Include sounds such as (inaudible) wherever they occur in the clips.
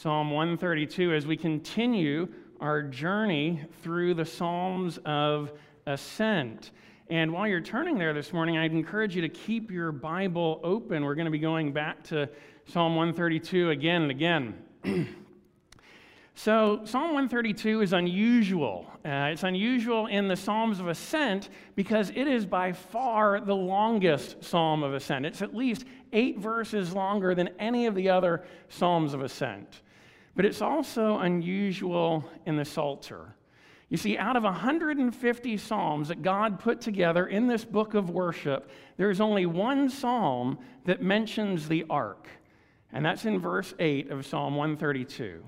Psalm 132, as we continue our journey through the Psalms of Ascent. And while you're turning there this morning, I'd encourage you to keep your Bible open. We're going to be going back to Psalm 132 again and again. (clears throat) so, Psalm 132 is unusual. Uh, it's unusual in the Psalms of Ascent because it is by far the longest Psalm of Ascent. It's at least eight verses longer than any of the other Psalms of Ascent. But it's also unusual in the Psalter. You see, out of 150 Psalms that God put together in this book of worship, there's only one Psalm that mentions the ark, and that's in verse 8 of Psalm 132.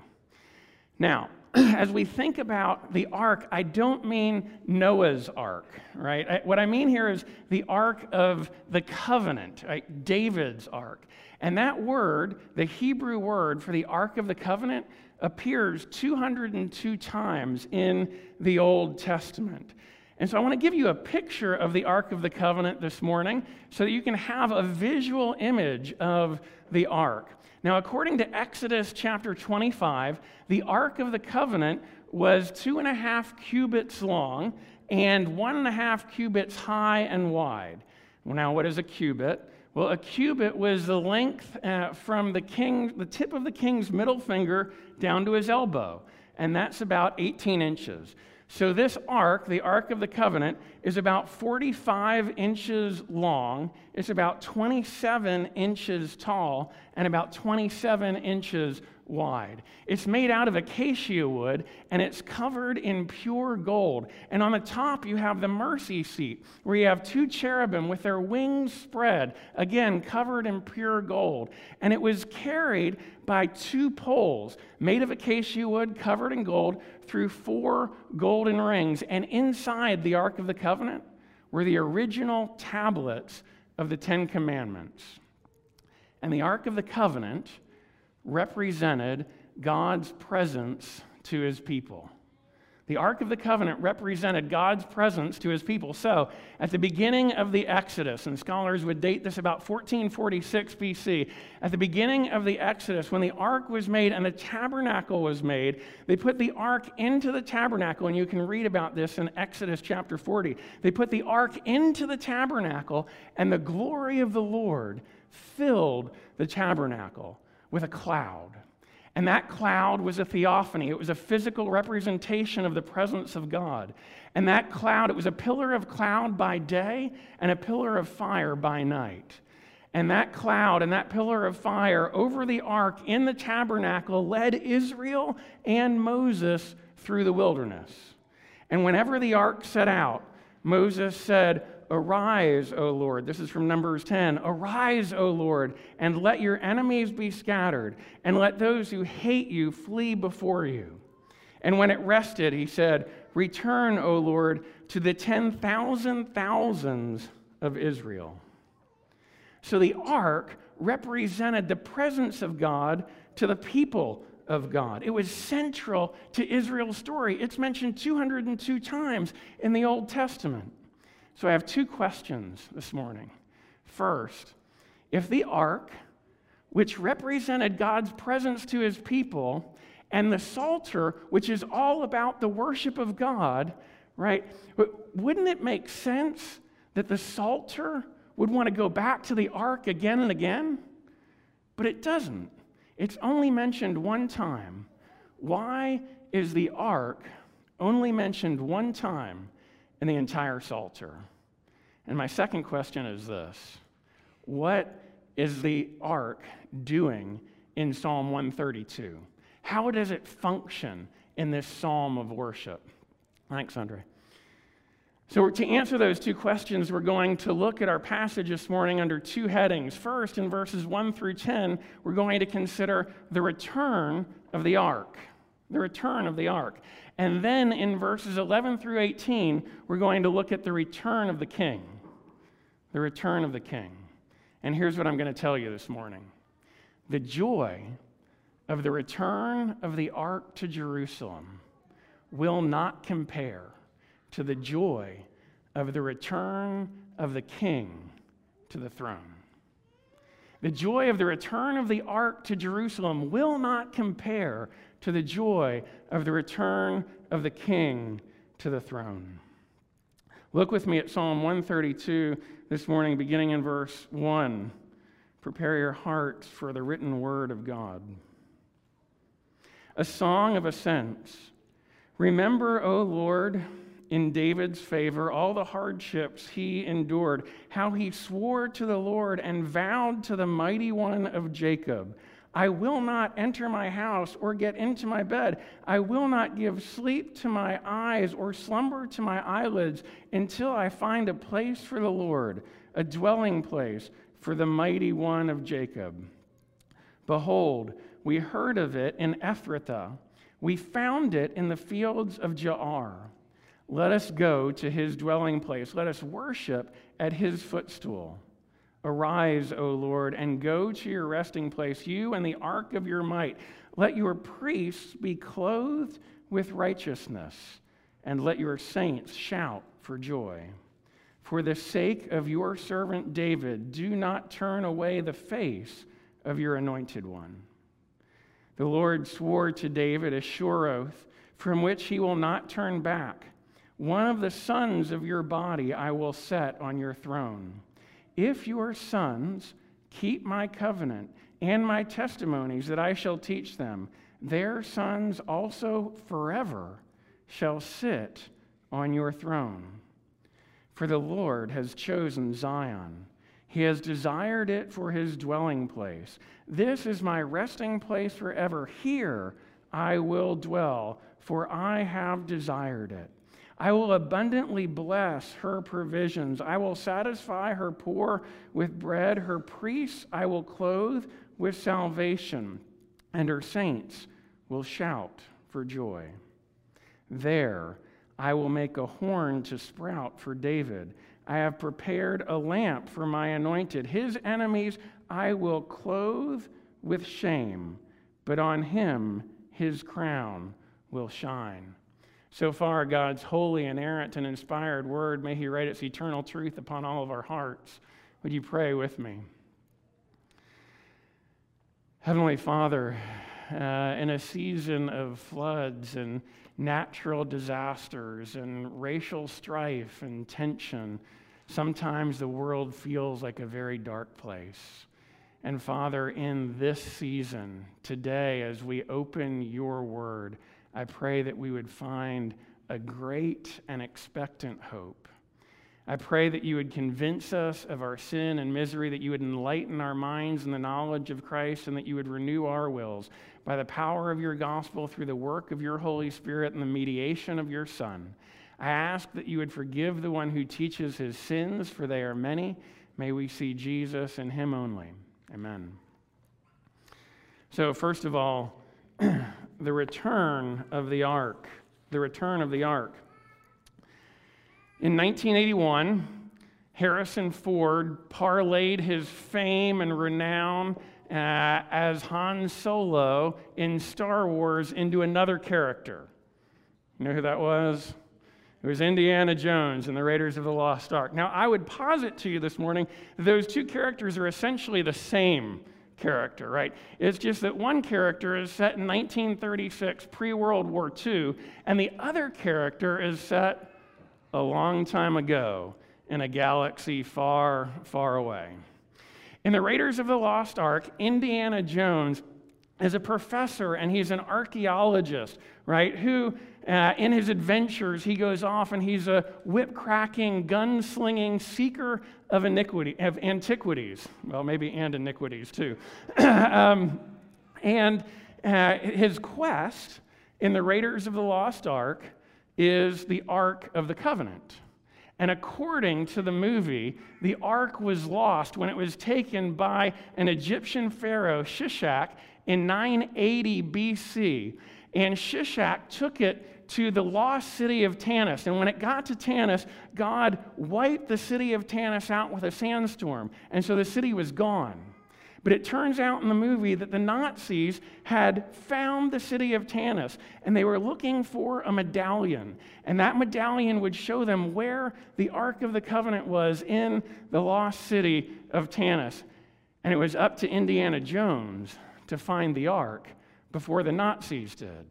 Now, (clears throat) as we think about the ark, I don't mean Noah's ark, right? what I mean here is the ark of the covenant, right? David's ark. And that word, the Hebrew word for the ark of the covenant, appears 202 times in the Old Testament. And so I want to give you a picture of the Ark of the Covenant this morning so that you can have a visual image of the Ark. Now, according to Exodus chapter 25, the Ark of the Covenant was two and a half cubits long and one and a half cubits high and wide. Now, what is a cubit? Well, a cubit was the length uh, from the king, the tip of the king's middle finger down to his elbow, and that's about 18 inches. So, this ark, the Ark of the Covenant, is about 45 inches long, it's about 27 inches tall, and about 27 inches wide. It's made out of acacia wood and it's covered in pure gold. And on the top, you have the mercy seat where you have two cherubim with their wings spread, again, covered in pure gold. And it was carried by two poles made of acacia wood, covered in gold, through four golden rings. And inside the Ark of the Covenant were the original tablets of the Ten Commandments. And the Ark of the Covenant represented God's presence to his people. The Ark of the Covenant represented God's presence to his people. So, at the beginning of the Exodus, and scholars would date this about 1446 BC, at the beginning of the Exodus, when the Ark was made and the tabernacle was made, they put the Ark into the tabernacle, and you can read about this in Exodus chapter 40. They put the Ark into the tabernacle, and the glory of the Lord filled the tabernacle with a cloud. And that cloud was a theophany. It was a physical representation of the presence of God. And that cloud, it was a pillar of cloud by day and a pillar of fire by night. And that cloud and that pillar of fire over the ark in the tabernacle led Israel and Moses through the wilderness. And whenever the ark set out, Moses said, Arise, O Lord. This is from Numbers 10. Arise, O Lord, and let your enemies be scattered, and let those who hate you flee before you. And when it rested, he said, Return, O Lord, to the 10,000 thousands of Israel. So the ark represented the presence of God to the people of God. It was central to Israel's story. It's mentioned 202 times in the Old Testament. So I have two questions this morning. First, if the ark, which represented God's presence to his people, and the Psalter, which is all about the worship of God, right? Wouldn't it make sense that the Psalter would want to go back to the ark again and again? But it doesn't. It's only mentioned one time. Why is the ark only mentioned one time in the entire Psalter. And my second question is this What is the ark doing in Psalm 132? How does it function in this psalm of worship? Thanks, Andre. So, to answer those two questions, we're going to look at our passage this morning under two headings. First, in verses 1 through 10, we're going to consider the return of the ark. The return of the ark. And then in verses 11 through 18, we're going to look at the return of the king. The return of the king. And here's what I'm going to tell you this morning the joy of the return of the ark to Jerusalem will not compare to the joy of the return of the king to the throne. The joy of the return of the ark to Jerusalem will not compare to the joy of the return of the king to the throne. Look with me at Psalm 132 this morning, beginning in verse 1. Prepare your hearts for the written word of God. A song of ascents. Remember, O Lord, in David's favor all the hardships he endured, how he swore to the Lord and vowed to the mighty one of Jacob. I will not enter my house or get into my bed. I will not give sleep to my eyes or slumber to my eyelids until I find a place for the Lord, a dwelling place for the mighty one of Jacob. Behold, we heard of it in Ephrathah. We found it in the fields of Jaar. Let us go to his dwelling place. Let us worship at his footstool. Arise, O Lord, and go to your resting place, you and the ark of your might. Let your priests be clothed with righteousness, and let your saints shout for joy. For the sake of your servant David, do not turn away the face of your anointed one. The Lord swore to David a sure oath from which he will not turn back. One of the sons of your body I will set on your throne. If your sons keep my covenant and my testimonies that I shall teach them, their sons also forever shall sit on your throne. For the Lord has chosen Zion. He has desired it for his dwelling place. This is my resting place forever. Here I will dwell, for I have desired it. I will abundantly bless her provisions. I will satisfy her poor with bread. Her priests I will clothe with salvation, and her saints will shout for joy. There I will make a horn to sprout for David. I have prepared a lamp for my anointed. His enemies I will clothe with shame, but on him his crown will shine. So far, God's holy, inerrant, and inspired word, may He write its eternal truth upon all of our hearts. Would you pray with me? Heavenly Father, uh, in a season of floods and natural disasters and racial strife and tension, sometimes the world feels like a very dark place. And Father, in this season, today, as we open your word, I pray that we would find a great and expectant hope. I pray that you would convince us of our sin and misery, that you would enlighten our minds in the knowledge of Christ, and that you would renew our wills by the power of your gospel through the work of your Holy Spirit and the mediation of your Son. I ask that you would forgive the one who teaches his sins, for they are many. May we see Jesus and him only. Amen. So, first of all, (clears throat) the return of the ark. The return of the ark. In 1981, Harrison Ford parlayed his fame and renown uh, as Han Solo in Star Wars into another character. You know who that was? It was Indiana Jones and the Raiders of the Lost Ark. Now, I would posit to you this morning those two characters are essentially the same character, right? It's just that one character is set in 1936, pre World War II, and the other character is set a long time ago in a galaxy far, far away. In the Raiders of the Lost Ark, Indiana Jones is a professor and he's an archaeologist, right? Who, uh, in his adventures, he goes off and he's a whip cracking, gun slinging seeker of iniquity, of antiquities. Well, maybe and iniquities too. (clears throat) um, and uh, his quest in the Raiders of the Lost Ark is the Ark of the Covenant. And according to the movie, the ark was lost when it was taken by an Egyptian pharaoh, Shishak, in 980 BC. And Shishak took it to the lost city of Tanis. And when it got to Tanis, God wiped the city of Tanis out with a sandstorm. And so the city was gone. But it turns out in the movie that the Nazis had found the city of Tanis and they were looking for a medallion. And that medallion would show them where the Ark of the Covenant was in the lost city of Tanis. And it was up to Indiana Jones to find the ark before the Nazis did,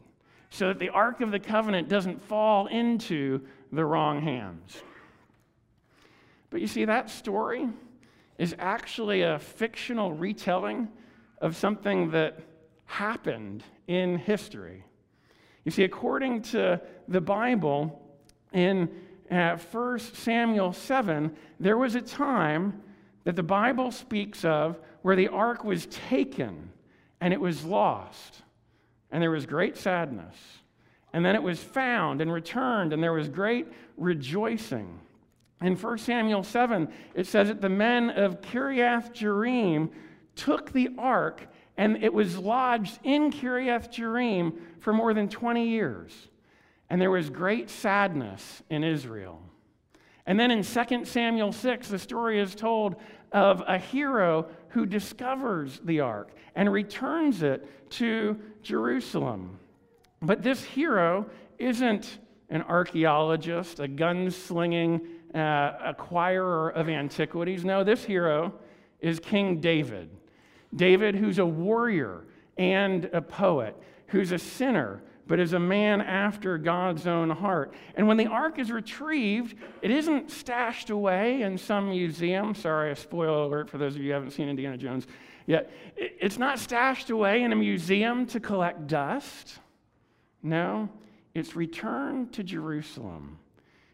so that the Ark of the Covenant doesn't fall into the wrong hands. But you see, that story is actually a fictional retelling of something that happened in history. You see, according to the Bible, in uh, 1 Samuel 7, there was a time that the Bible speaks of where the ark was taken and it was lost, and there was great sadness. And then it was found and returned, and there was great rejoicing. In 1 Samuel 7, it says that the men of Kiriath Jearim took the ark, and it was lodged in Kiriath Jearim for more than 20 years. And there was great sadness in Israel. And then in 2 Samuel 6, the story is told of a hero who discovers the ark and returns it to Jerusalem. But this hero isn't an archaeologist, a gunslinging uh, acquirer of antiquities. No, this hero is King David. David, who's a warrior and a poet, who's a sinner, but is a man after God's own heart. And when the ark is retrieved, it isn't stashed away in some museum. Sorry, a spoiler alert for those of you who haven't seen Indiana Jones yet. It's not stashed away in a museum to collect dust. No, it's returned to Jerusalem.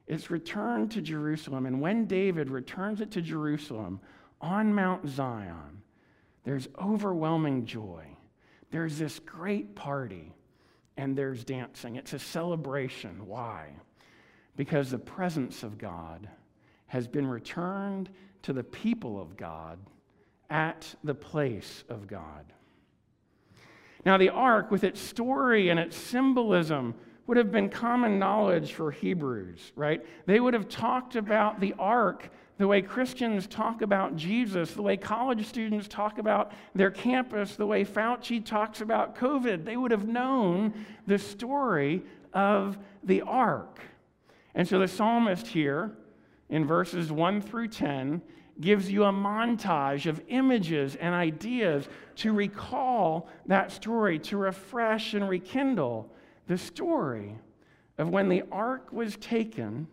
It's returned to Jerusalem. And when David returns it to Jerusalem on Mount Zion, there's overwhelming joy. There's this great party and there's dancing. It's a celebration. Why? Because the presence of God has been returned to the people of God at the place of God. Now, the ark, with its story and its symbolism, would have been common knowledge for Hebrews, right? They would have talked about the ark the way Christians talk about Jesus, the way college students talk about their campus, the way Fauci talks about COVID. They would have known the story of the ark. And so the psalmist here, in verses 1 through 10, gives you a montage of images and ideas to recall that story, to refresh and rekindle the story of when the ark was taken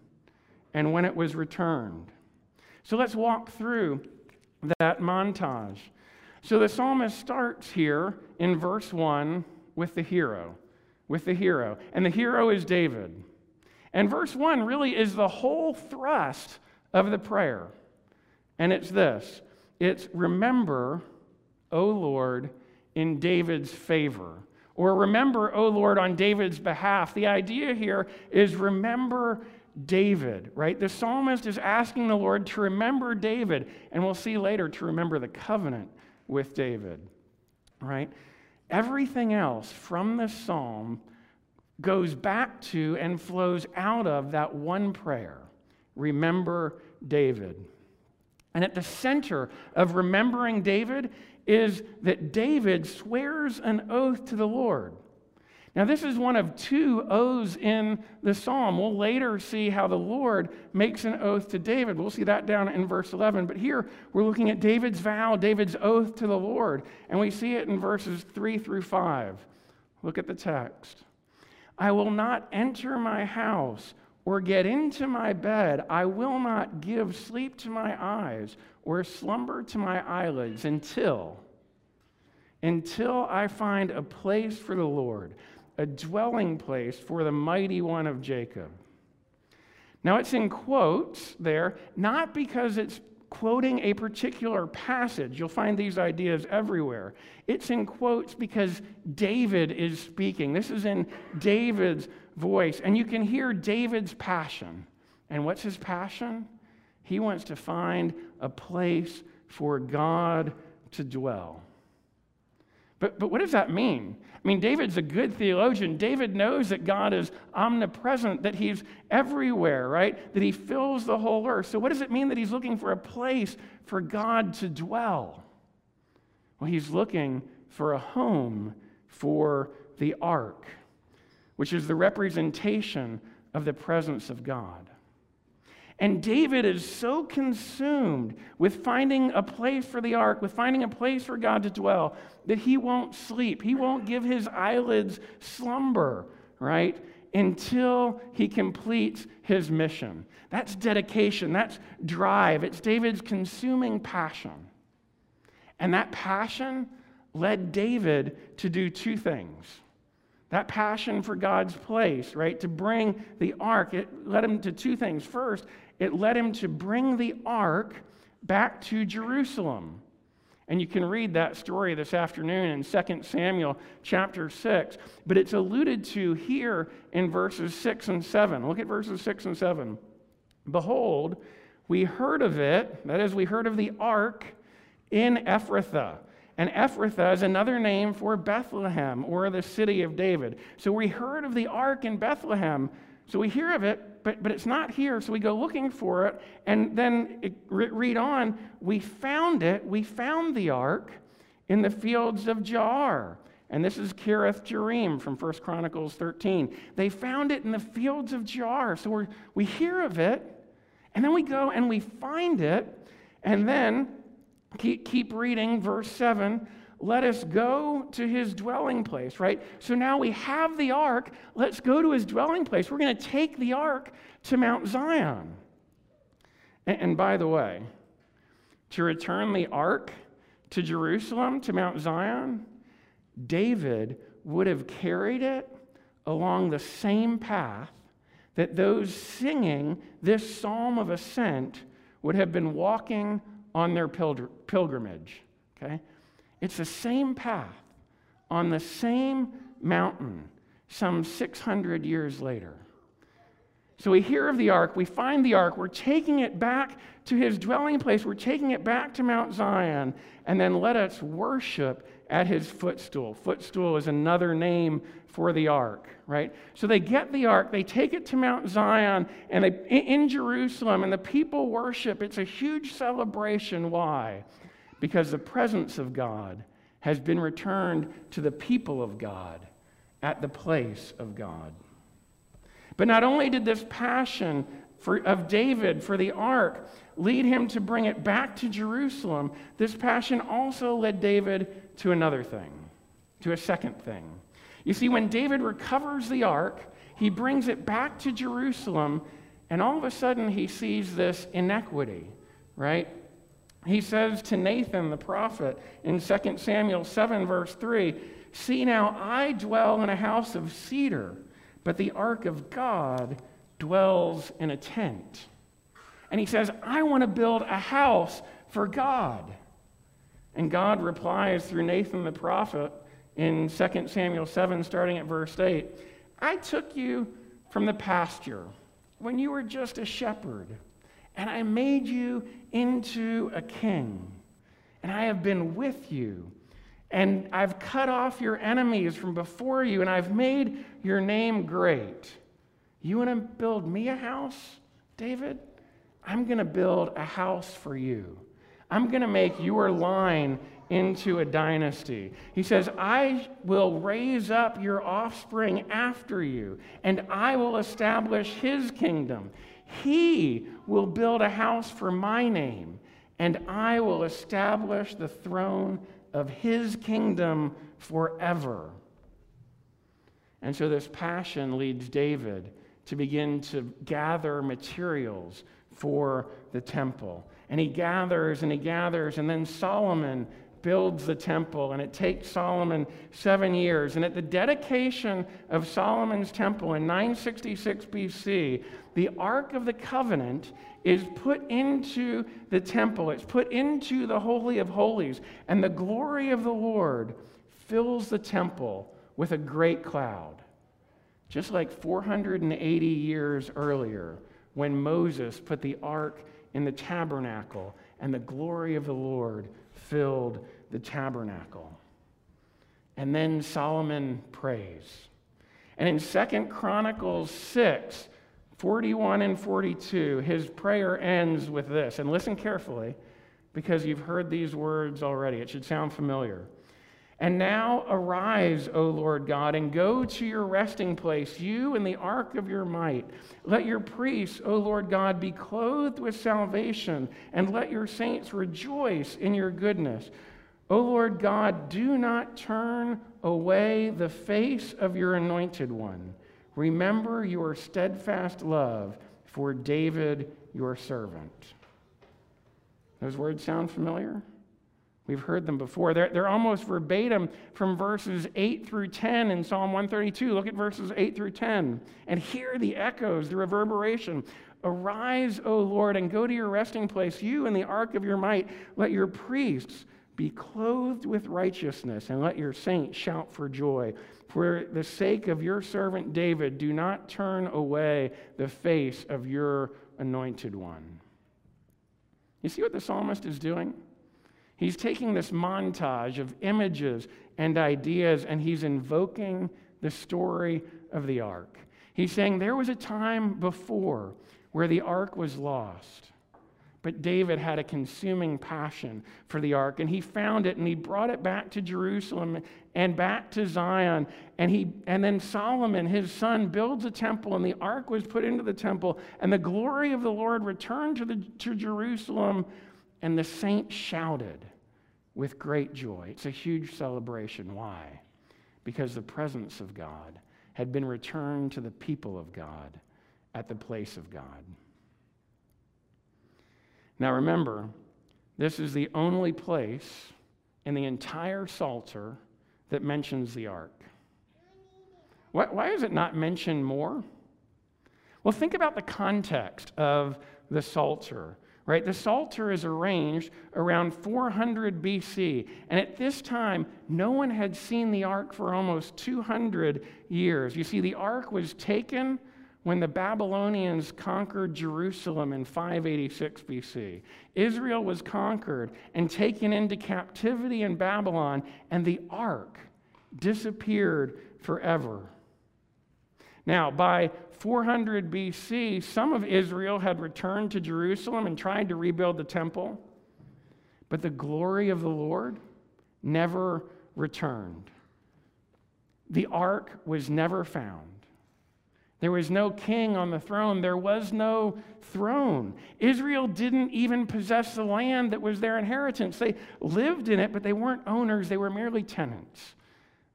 and when it was returned. So let's walk through that montage. So the psalmist starts here in verse 1 with the hero, with the hero. And the hero is David. And verse 1 really is the whole thrust of the prayer. And it's this it's remember, O Lord, in David's favor. Or remember, O Lord, on David's behalf. The idea here is remember David, right? The psalmist is asking the Lord to remember David, and we'll see later to remember the covenant with David, right? Everything else from this psalm goes back to and flows out of that one prayer remember David. And at the center of remembering David is that David swears an oath to the Lord. Now, this is one of two oaths in the psalm. We'll later see how the Lord makes an oath to David. We'll see that down in verse 11. But here we're looking at David's vow, David's oath to the Lord. And we see it in verses 3 through 5. Look at the text. I will not enter my house or get into my bed. I will not give sleep to my eyes or slumber to my eyelids until until I find a place for the Lord a dwelling place for the mighty one of Jacob. Now, it's in quotes there, not because it's quoting a particular passage. You'll find these ideas everywhere. It's in quotes because David is speaking. This is in David's voice, and you can hear David's passion. And what's his passion? He wants to find a place for God to dwell. But, but what does that mean? I mean, David's a good theologian. David knows that God is omnipresent, that he's everywhere, right? That he fills the whole earth. So, what does it mean that he's looking for a place for God to dwell? Well, he's looking for a home for the ark, which is the representation of the presence of God. And David is so consumed with finding a place for the ark, with finding a place for God to dwell, that he won't sleep. He won't give his eyelids slumber, right? Until he completes his mission. That's dedication, that's drive, it's David's consuming passion. And that passion led David to do two things. That passion for God's place, right, to bring the ark, it led him to two things. First, it led him to bring the ark back to Jerusalem. And you can read that story this afternoon in 2 Samuel chapter 6. But it's alluded to here in verses 6 and 7. Look at verses 6 and 7. Behold, we heard of it, that is, we heard of the ark in Ephrathah. And Ephrathah is another name for Bethlehem or the city of David. So we heard of the ark in Bethlehem. So we hear of it, but, but it's not here. So we go looking for it. And then it, read on. We found it. We found the ark in the fields of Jar. And this is Kiriath Jearim from 1 Chronicles 13. They found it in the fields of Jar. So we we hear of it, and then we go and we find it. And then keep, keep reading verse 7 let us go to his dwelling place, right? So now we have the ark. Let's go to his dwelling place. We're going to take the ark to Mount Zion. And, and, by the way, to return the ark to Jerusalem, to Mount Zion, David would have carried it along the same path that those singing this psalm of ascent would have been walking on their pilgrimage. Okay? It's the same path on the same mountain some 600 years later. So we hear of the ark, we find the ark, we're taking it back to his dwelling place, we're taking it back to Mount Zion, and then let us worship at his footstool. Footstool is another name for the ark, right? So they get the ark, they take it to Mount Zion, and they in Jerusalem, and the people worship. It's a huge celebration. Why? Because the presence of God has been returned to the people of God at the place of God. But not only did this passion for, of David for the ark lead him to bring it back to Jerusalem, this passion also led David to another thing, to a second thing. You see, when David recovers the ark, he brings it back to Jerusalem, and all of a sudden he sees this inequity, right? He says to Nathan the prophet in 2 Samuel 7, verse 3 See now, I dwell in a house of cedar, but the ark of God dwells in a tent. And he says, I want to build a house for God. And God replies through Nathan the prophet in 2 Samuel 7, starting at verse 8 I took you from the pasture when you were just a shepherd and I made you into a king, and I have been with you. And I've cut off your enemies from before you, and I've made your name great. You want to build me a house, David? I'm going to build a house for you. I'm going to make your line into a dynasty. He says, I will raise up your offspring after you, and I will establish his kingdom. He will build a house for my name, and I will establish the throne of his kingdom forever. And so this passion leads David to begin to gather materials for the temple. And he gathers and he gathers, and then Solomon builds the temple, and it takes Solomon seven years. And at the dedication of Solomon's temple in 966 BC, the Ark of the Covenant is put into the temple, it's put into the Holy of Holies, and the glory of the Lord fills the temple with a great cloud. Just like 480 years earlier, when Moses put the ark in the tabernacle and the glory of the Lord filled the tabernacle. And then Solomon prays. And in Second Chronicles 6, 41 and 42, his prayer ends with this. And listen carefully because you've heard these words already. It should sound familiar. And now arise, O Lord God, and go to your resting place, you and the ark of your might. Let your priests, O Lord God, be clothed with salvation, and let your saints rejoice in your goodness. O Lord God, do not turn away the face of your anointed one. Remember your steadfast love for David, your servant. Those words sound familiar? We've heard them before. They're, they're almost verbatim from verses 8 through 10 in Psalm 132. Look at verses 8 through 10 and hear the echoes, the reverberation. Arise, O Lord, and go to your resting place, you and the ark of your might. Let your priests be clothed with righteousness, and let your saints shout for joy. For the sake of your servant David, do not turn away the face of your anointed one. You see what the psalmist is doing? He's taking this montage of images and ideas and he's invoking the story of the ark. He's saying there was a time before where the ark was lost. But David had a consuming passion for the ark, and he found it and he brought it back to Jerusalem and back to Zion. And, he, and then Solomon, his son, builds a temple, and the ark was put into the temple, and the glory of the Lord returned to, the, to Jerusalem and the saints shouted with great joy. It's a huge celebration. Why? Because the presence of God had been returned to the people of God at the place of God. Now remember, this is the only place in the entire Psalter that mentions the ark. Why, why is it not mentioned more? Well, think about the context of the Psalter right? The Psalter is arranged around 400 BC. And at this time, no one had seen the ark for almost 200 years. You see, the ark was taken when the Babylonians conquered Jerusalem in 586 BC. Israel was conquered and taken into captivity in Babylon, and the ark disappeared forever. Now, by 400 BC, some of Israel had returned to Jerusalem and tried to rebuild the temple, but the glory of the Lord never returned. The ark was never found. There was no king on the throne. There was no throne. Israel didn't even possess the land that was their inheritance. They lived in it, but they weren't owners, they were merely tenants.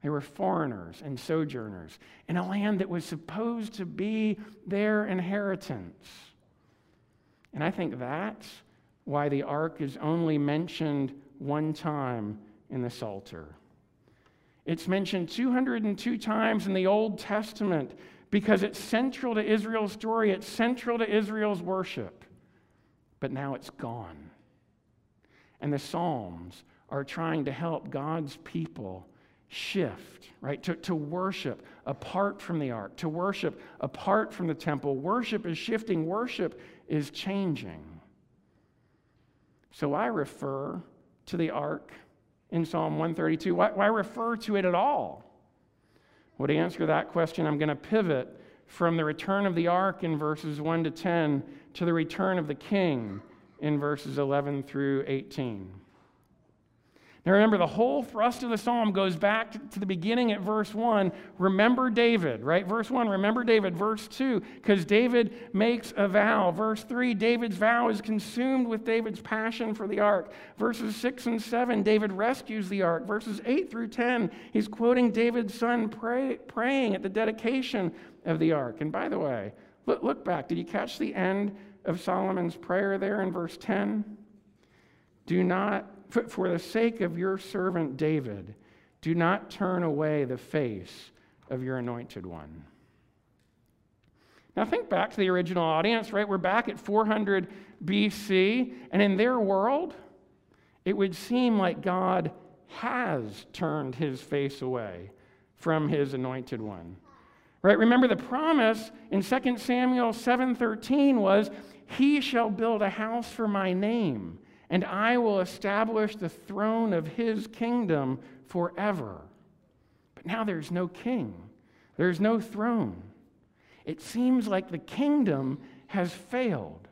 They were foreigners and sojourners in a land that was supposed to be their inheritance. And I think that's why the ark is only mentioned one time in the Psalter. It's mentioned 202 times in the Old Testament because it's central to Israel's story, it's central to Israel's worship. But now it's gone. And the Psalms are trying to help God's people shift, right? To, to worship apart from the ark, to worship apart from the temple. Worship is shifting, worship is changing. So I refer to the ark in Psalm 132. Why, why refer to it at all? To answer that question, I'm going to pivot from the return of the ark in verses 1 to 10 to the return of the king in verses 11 through 18. Now remember, the whole thrust of the psalm goes back to the beginning at verse 1. Remember David, right? Verse 1, remember David. Verse 2, because David makes a vow. Verse 3, David's vow is consumed with David's passion for the ark. Verses 6 and 7, David rescues the ark. Verses 8 through 10, he's quoting David's son pray, praying at the dedication of the ark. And by the way, look, look back. Did you catch the end of Solomon's prayer there in verse 10? Do not for the sake of your servant David, do not turn away the face of your anointed one. Now, think back to the original audience, right? We're back at 400 BC, and in their world, it would seem like God has turned his face away from his anointed one. Right? Remember the promise in 2 Samuel 7:13 was, "He shall build a house for my name, and I will establish the throne of his kingdom forever. But now there's no king, there's no throne. It seems like the kingdom has failed.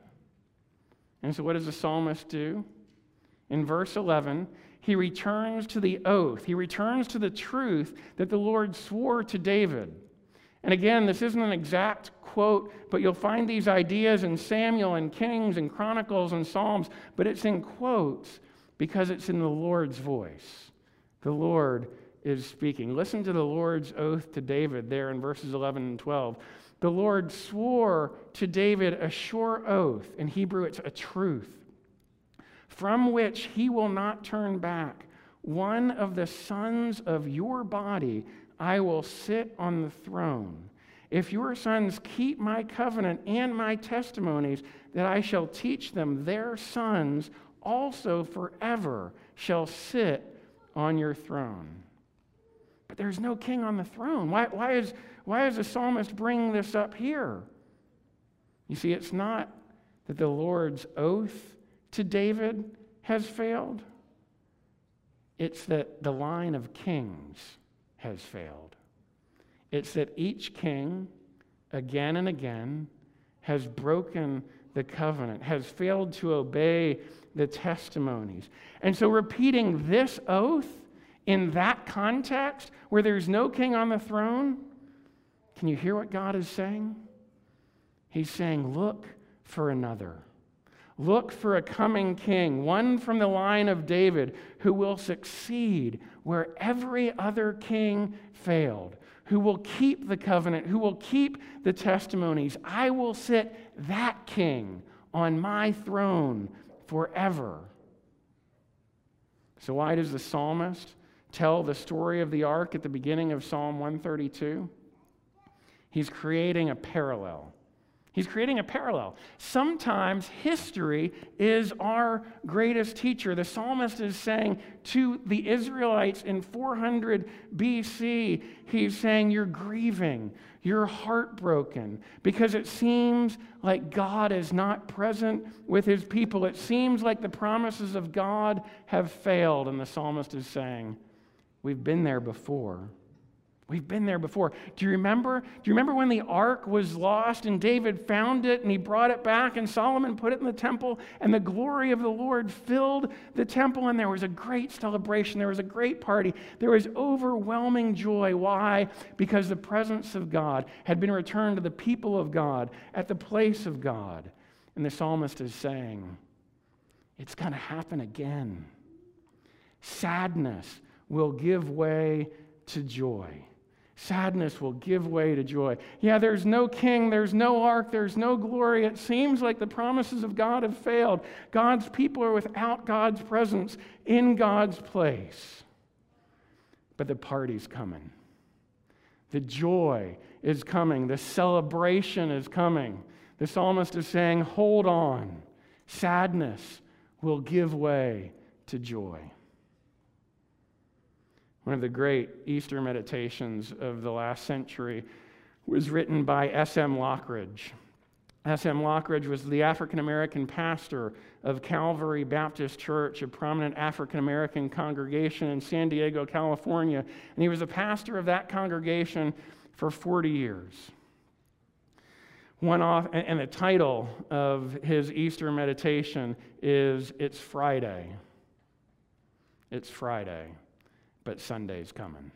And so, what does the psalmist do? In verse 11, he returns to the oath. He returns to the truth that the Lord swore to David. And again, this isn't an exact quote, but you'll find these ideas in Samuel and Kings and Chronicles and Psalms, but it's in quotes because it's in the Lord's voice. The Lord is speaking. Listen to the Lord's oath to David there in verses 11 and 12. The Lord swore to David a sure oath. In Hebrew, it's a truth, from which he will not turn back. One of the sons of your body I will sit on the throne. If your sons keep my covenant and my testimonies that I shall teach them, their sons also forever shall sit on your throne. But there's no king on the throne. Why, why, is, why is the psalmist bringing this up here? You see, it's not that the Lord's oath to David has failed, it's that the line of kings has failed. It's that each king, again and again, has broken the covenant, has failed to obey the testimonies. And so, repeating this oath in that context, where there's no king on the throne, can you hear what God is saying? He's saying, Look for another. Look for a coming king, one from the line of David, who will succeed where every other king failed, who will keep the covenant, who will keep the testimonies. I will sit that king on my throne forever. So, why does the psalmist tell the story of the ark at the beginning of Psalm 132? He's creating a parallel. He's creating a parallel. Sometimes history is our greatest teacher. The psalmist is saying to the Israelites in 400 BC, he's saying, You're grieving, you're heartbroken, because it seems like God is not present with his people. It seems like the promises of God have failed. And the psalmist is saying, We've been there before. We've been there before. Do you remember? Do you remember when the ark was lost and David found it and he brought it back and Solomon put it in the temple and the glory of the Lord filled the temple and there was a great celebration. There was a great party. There was overwhelming joy. Why? Because the presence of God had been returned to the people of God at the place of God. And the psalmist is saying, it's going to happen again. Sadness will give way to joy. Sadness will give way to joy. Yeah, there's no king, there's no ark, there's no glory. It seems like the promises of God have failed. God's people are without God's presence in God's place. But the party's coming. The joy is coming. The celebration is coming. The psalmist is saying, Hold on. Sadness will give way to joy. One of the great Easter meditations of the last century was written by S.M. Lockridge. S.M. Lockridge was the African American pastor of Calvary Baptist Church, a prominent African American congregation in San Diego, California. And he was a pastor of that congregation for 40 years. One off, and the title of his Easter meditation is It's Friday. It's Friday but Sunday's coming.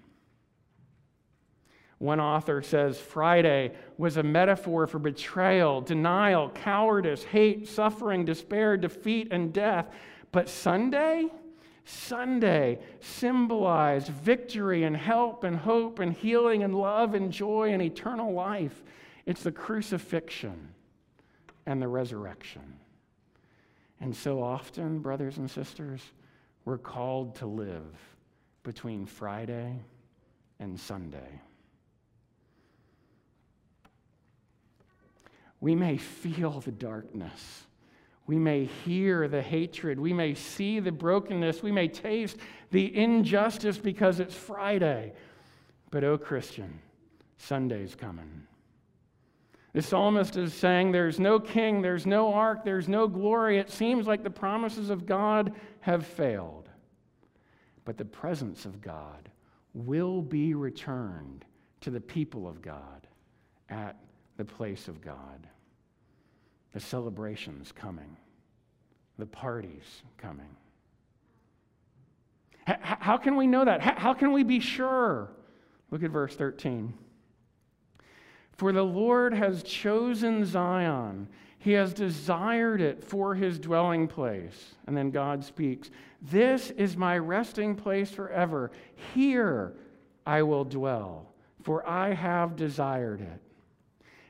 One author says Friday was a metaphor for betrayal, denial, cowardice, hate, suffering, despair, defeat, and death. But Sunday, Sunday symbolized victory and help and hope and healing and love and joy and eternal life. It's the crucifixion and the resurrection. And so often, brothers and sisters, we're called to live between Friday and Sunday. We may feel the darkness. We may hear the hatred. We may see the brokenness. We may taste the injustice because it's Friday. But, oh, Christian, Sunday's coming. The psalmist is saying there's no king, there's no ark, there's no glory. It seems like the promises of God have failed but the presence of God will be returned to the people of God at the place of God. The celebration's coming, the party's coming. H- how can we know that? H- how can we be sure? Look at verse 13. For the Lord has chosen Zion. He has desired it for his dwelling place. And then God speaks This is my resting place forever. Here I will dwell, for I have desired it.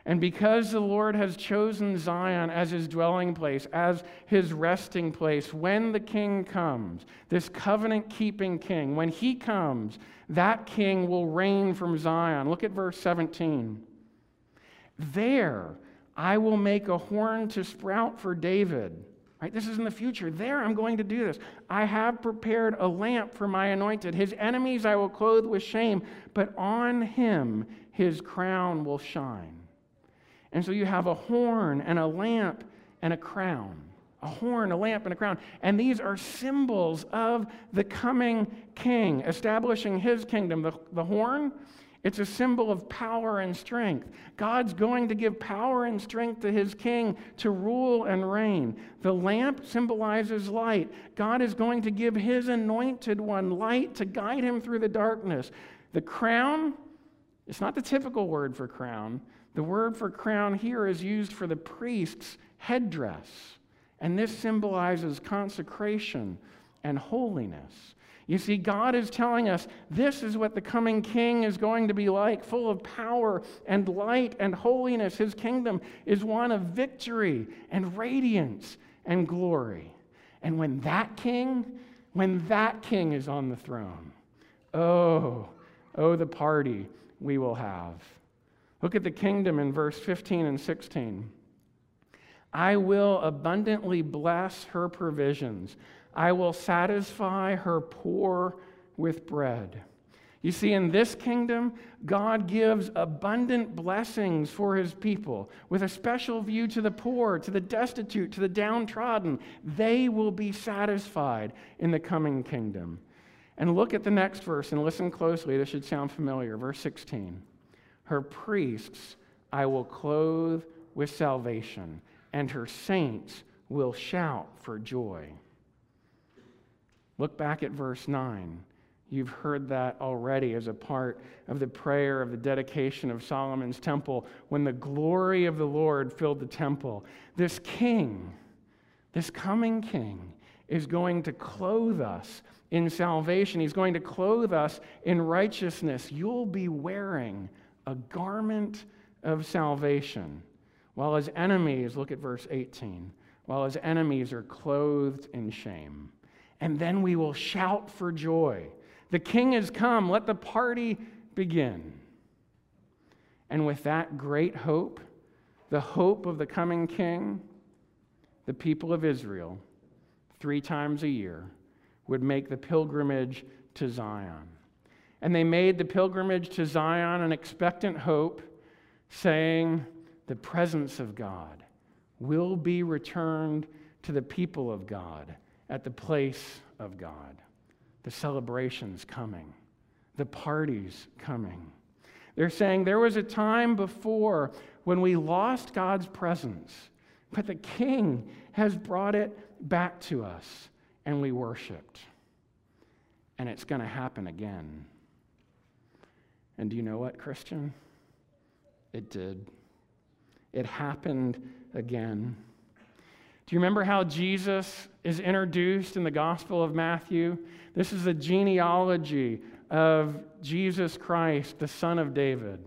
And because the Lord has chosen Zion as his dwelling place, as his resting place, when the king comes, this covenant keeping king, when he comes, that king will reign from Zion. Look at verse 17. There I will make a horn to sprout for David. Right? This is in the future. There I'm going to do this. I have prepared a lamp for my anointed. His enemies I will clothe with shame, but on him his crown will shine. And so you have a horn and a lamp and a crown. A horn, a lamp, and a crown. And these are symbols of the coming king, establishing his kingdom. The, the horn, it's a symbol of power and strength. God's going to give power and strength to his king to rule and reign. The lamp symbolizes light. God is going to give his anointed one light to guide him through the darkness. The crown, it's not the typical word for crown. The word for crown here is used for the priest's headdress, and this symbolizes consecration and holiness. You see, God is telling us this is what the coming king is going to be like, full of power and light and holiness. His kingdom is one of victory and radiance and glory. And when that king, when that king is on the throne, oh, oh, the party we will have. Look at the kingdom in verse 15 and 16. I will abundantly bless her provisions. I will satisfy her poor with bread. You see, in this kingdom, God gives abundant blessings for his people with a special view to the poor, to the destitute, to the downtrodden. They will be satisfied in the coming kingdom. And look at the next verse and listen closely. This should sound familiar. Verse 16. Her priests I will clothe with salvation, and her saints will shout for joy. Look back at verse 9. You've heard that already as a part of the prayer of the dedication of Solomon's temple when the glory of the Lord filled the temple. This king, this coming king, is going to clothe us in salvation. He's going to clothe us in righteousness. You'll be wearing a garment of salvation, while his enemies, look at verse 18, while his enemies are clothed in shame. And then we will shout for joy. The king has come, let the party begin. And with that great hope, the hope of the coming king, the people of Israel, three times a year, would make the pilgrimage to Zion. And they made the pilgrimage to Zion an expectant hope, saying, The presence of God will be returned to the people of God at the place of God. The celebration's coming, the party's coming. They're saying there was a time before when we lost God's presence, but the King has brought it back to us and we worshiped. And it's going to happen again. And do you know what, Christian? It did. It happened again. Do you remember how Jesus is introduced in the Gospel of Matthew? This is a genealogy of Jesus Christ, the Son of David.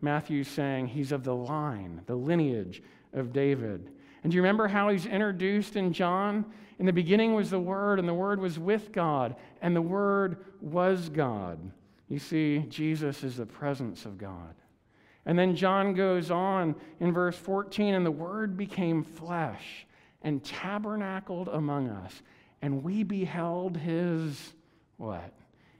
Matthew's saying he's of the line, the lineage of David. And do you remember how he's introduced in John? In the beginning was the Word, and the Word was with God, and the Word was God. You see, Jesus is the presence of God. And then John goes on in verse 14, and the Word became flesh and tabernacled among us, and we beheld his what?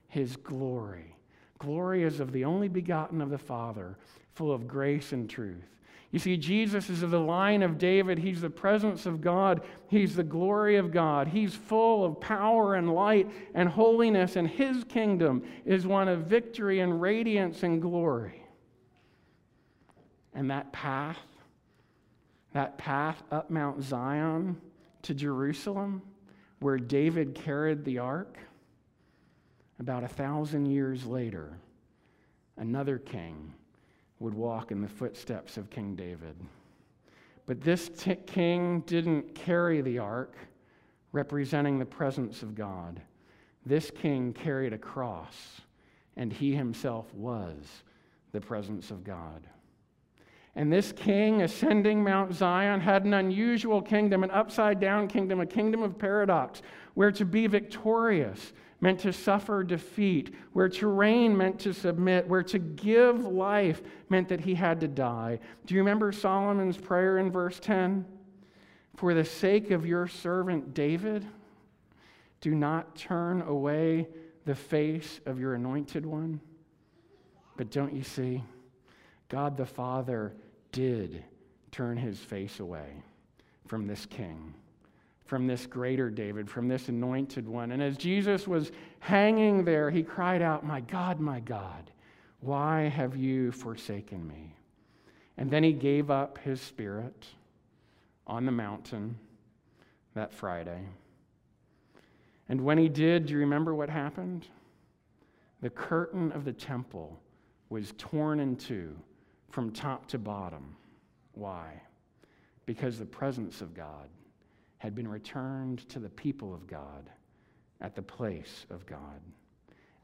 His glory. Glory is of the only begotten of the Father, full of grace and truth. You see, Jesus is of the line of David. He's the presence of God. He's the glory of God. He's full of power and light and holiness, and his kingdom is one of victory and radiance and glory. And that path, that path up Mount Zion to Jerusalem, where David carried the ark, about a thousand years later, another king would walk in the footsteps of King David. But this t- king didn't carry the ark representing the presence of God. This king carried a cross, and he himself was the presence of God. And this king ascending Mount Zion had an unusual kingdom, an upside down kingdom, a kingdom of paradox, where to be victorious meant to suffer defeat, where to reign meant to submit, where to give life meant that he had to die. Do you remember Solomon's prayer in verse 10? For the sake of your servant David, do not turn away the face of your anointed one. But don't you see? God the Father did turn his face away from this king from this greater David, from this anointed one. And as Jesus was hanging there, he cried out, My God, my God, why have you forsaken me? And then he gave up his spirit on the mountain that Friday. And when he did, do you remember what happened? The curtain of the temple was torn in two from top to bottom. Why? Because the presence of God had been returned to the people of God at the place of God.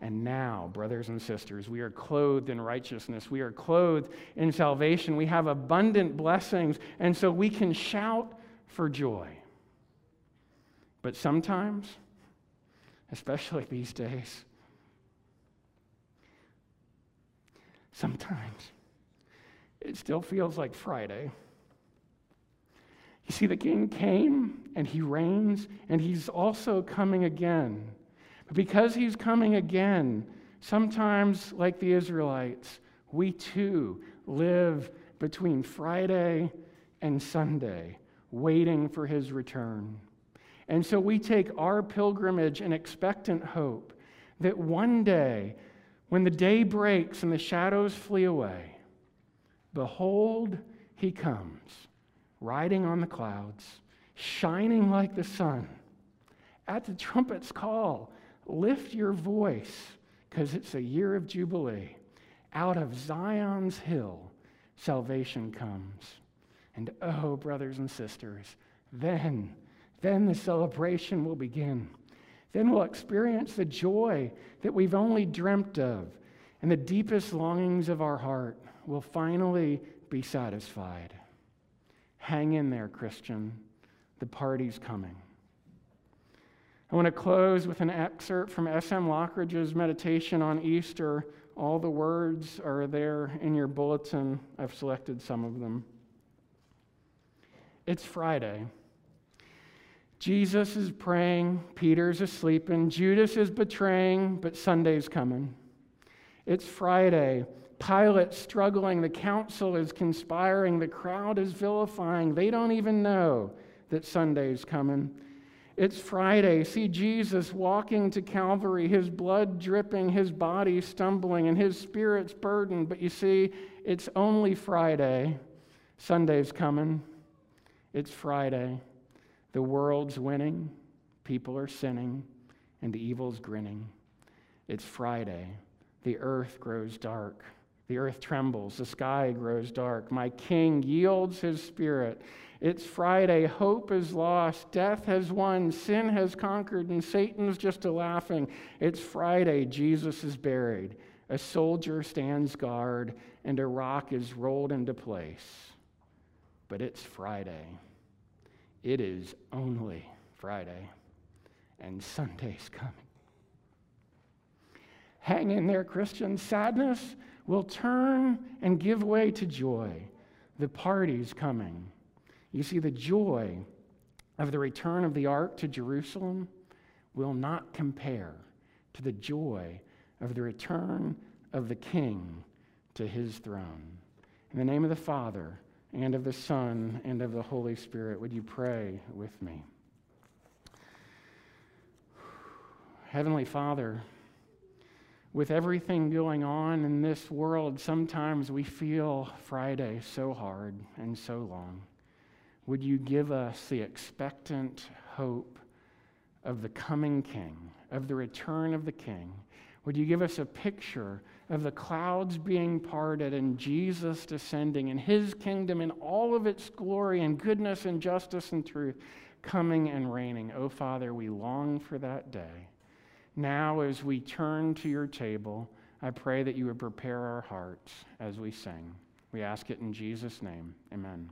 And now, brothers and sisters, we are clothed in righteousness. We are clothed in salvation. We have abundant blessings. And so we can shout for joy. But sometimes, especially these days, sometimes it still feels like Friday. You see, the king came and he reigns, and he's also coming again. But because he's coming again, sometimes, like the Israelites, we too live between Friday and Sunday, waiting for his return. And so we take our pilgrimage in expectant hope that one day, when the day breaks and the shadows flee away, behold, he comes riding on the clouds, shining like the sun. At the trumpet's call, lift your voice, because it's a year of Jubilee. Out of Zion's hill, salvation comes. And oh, brothers and sisters, then, then the celebration will begin. Then we'll experience the joy that we've only dreamt of, and the deepest longings of our heart will finally be satisfied. Hang in there, Christian. The party's coming. I want to close with an excerpt from S.M. Lockridge's meditation on Easter. All the words are there in your bulletin. I've selected some of them. It's Friday. Jesus is praying, Peter's asleep, and Judas is betraying, but Sunday's coming. It's Friday. Pilate struggling, the council is conspiring, the crowd is vilifying. They don't even know that Sunday's coming. It's Friday. See Jesus walking to Calvary, his blood dripping, his body stumbling, and his spirit's burdened. But you see, it's only Friday. Sunday's coming. It's Friday. The world's winning, people are sinning, and the evil's grinning. It's Friday. The earth grows dark. The earth trembles, the sky grows dark. My king yields his spirit. It's Friday. Hope is lost. Death has won. Sin has conquered, and Satan's just a laughing. It's Friday. Jesus is buried. A soldier stands guard, and a rock is rolled into place. But it's Friday. It is only Friday, and Sunday's coming. Hang in there, Christian. Sadness will turn and give way to joy. The party's coming. You see, the joy of the return of the ark to Jerusalem will not compare to the joy of the return of the king to his throne. In the name of the Father, and of the Son, and of the Holy Spirit, would you pray with me? (sighs) Heavenly Father, with everything going on in this world, sometimes we feel Friday so hard and so long. Would you give us the expectant hope of the coming King, of the return of the King, Would you give us a picture of the clouds being parted and Jesus descending and his kingdom in all of its glory and goodness and justice and truth coming and reigning? Oh, Father, we long for that day. Now, as we turn to your table, I pray that you would prepare our hearts as we sing. We ask it in Jesus' name. Amen.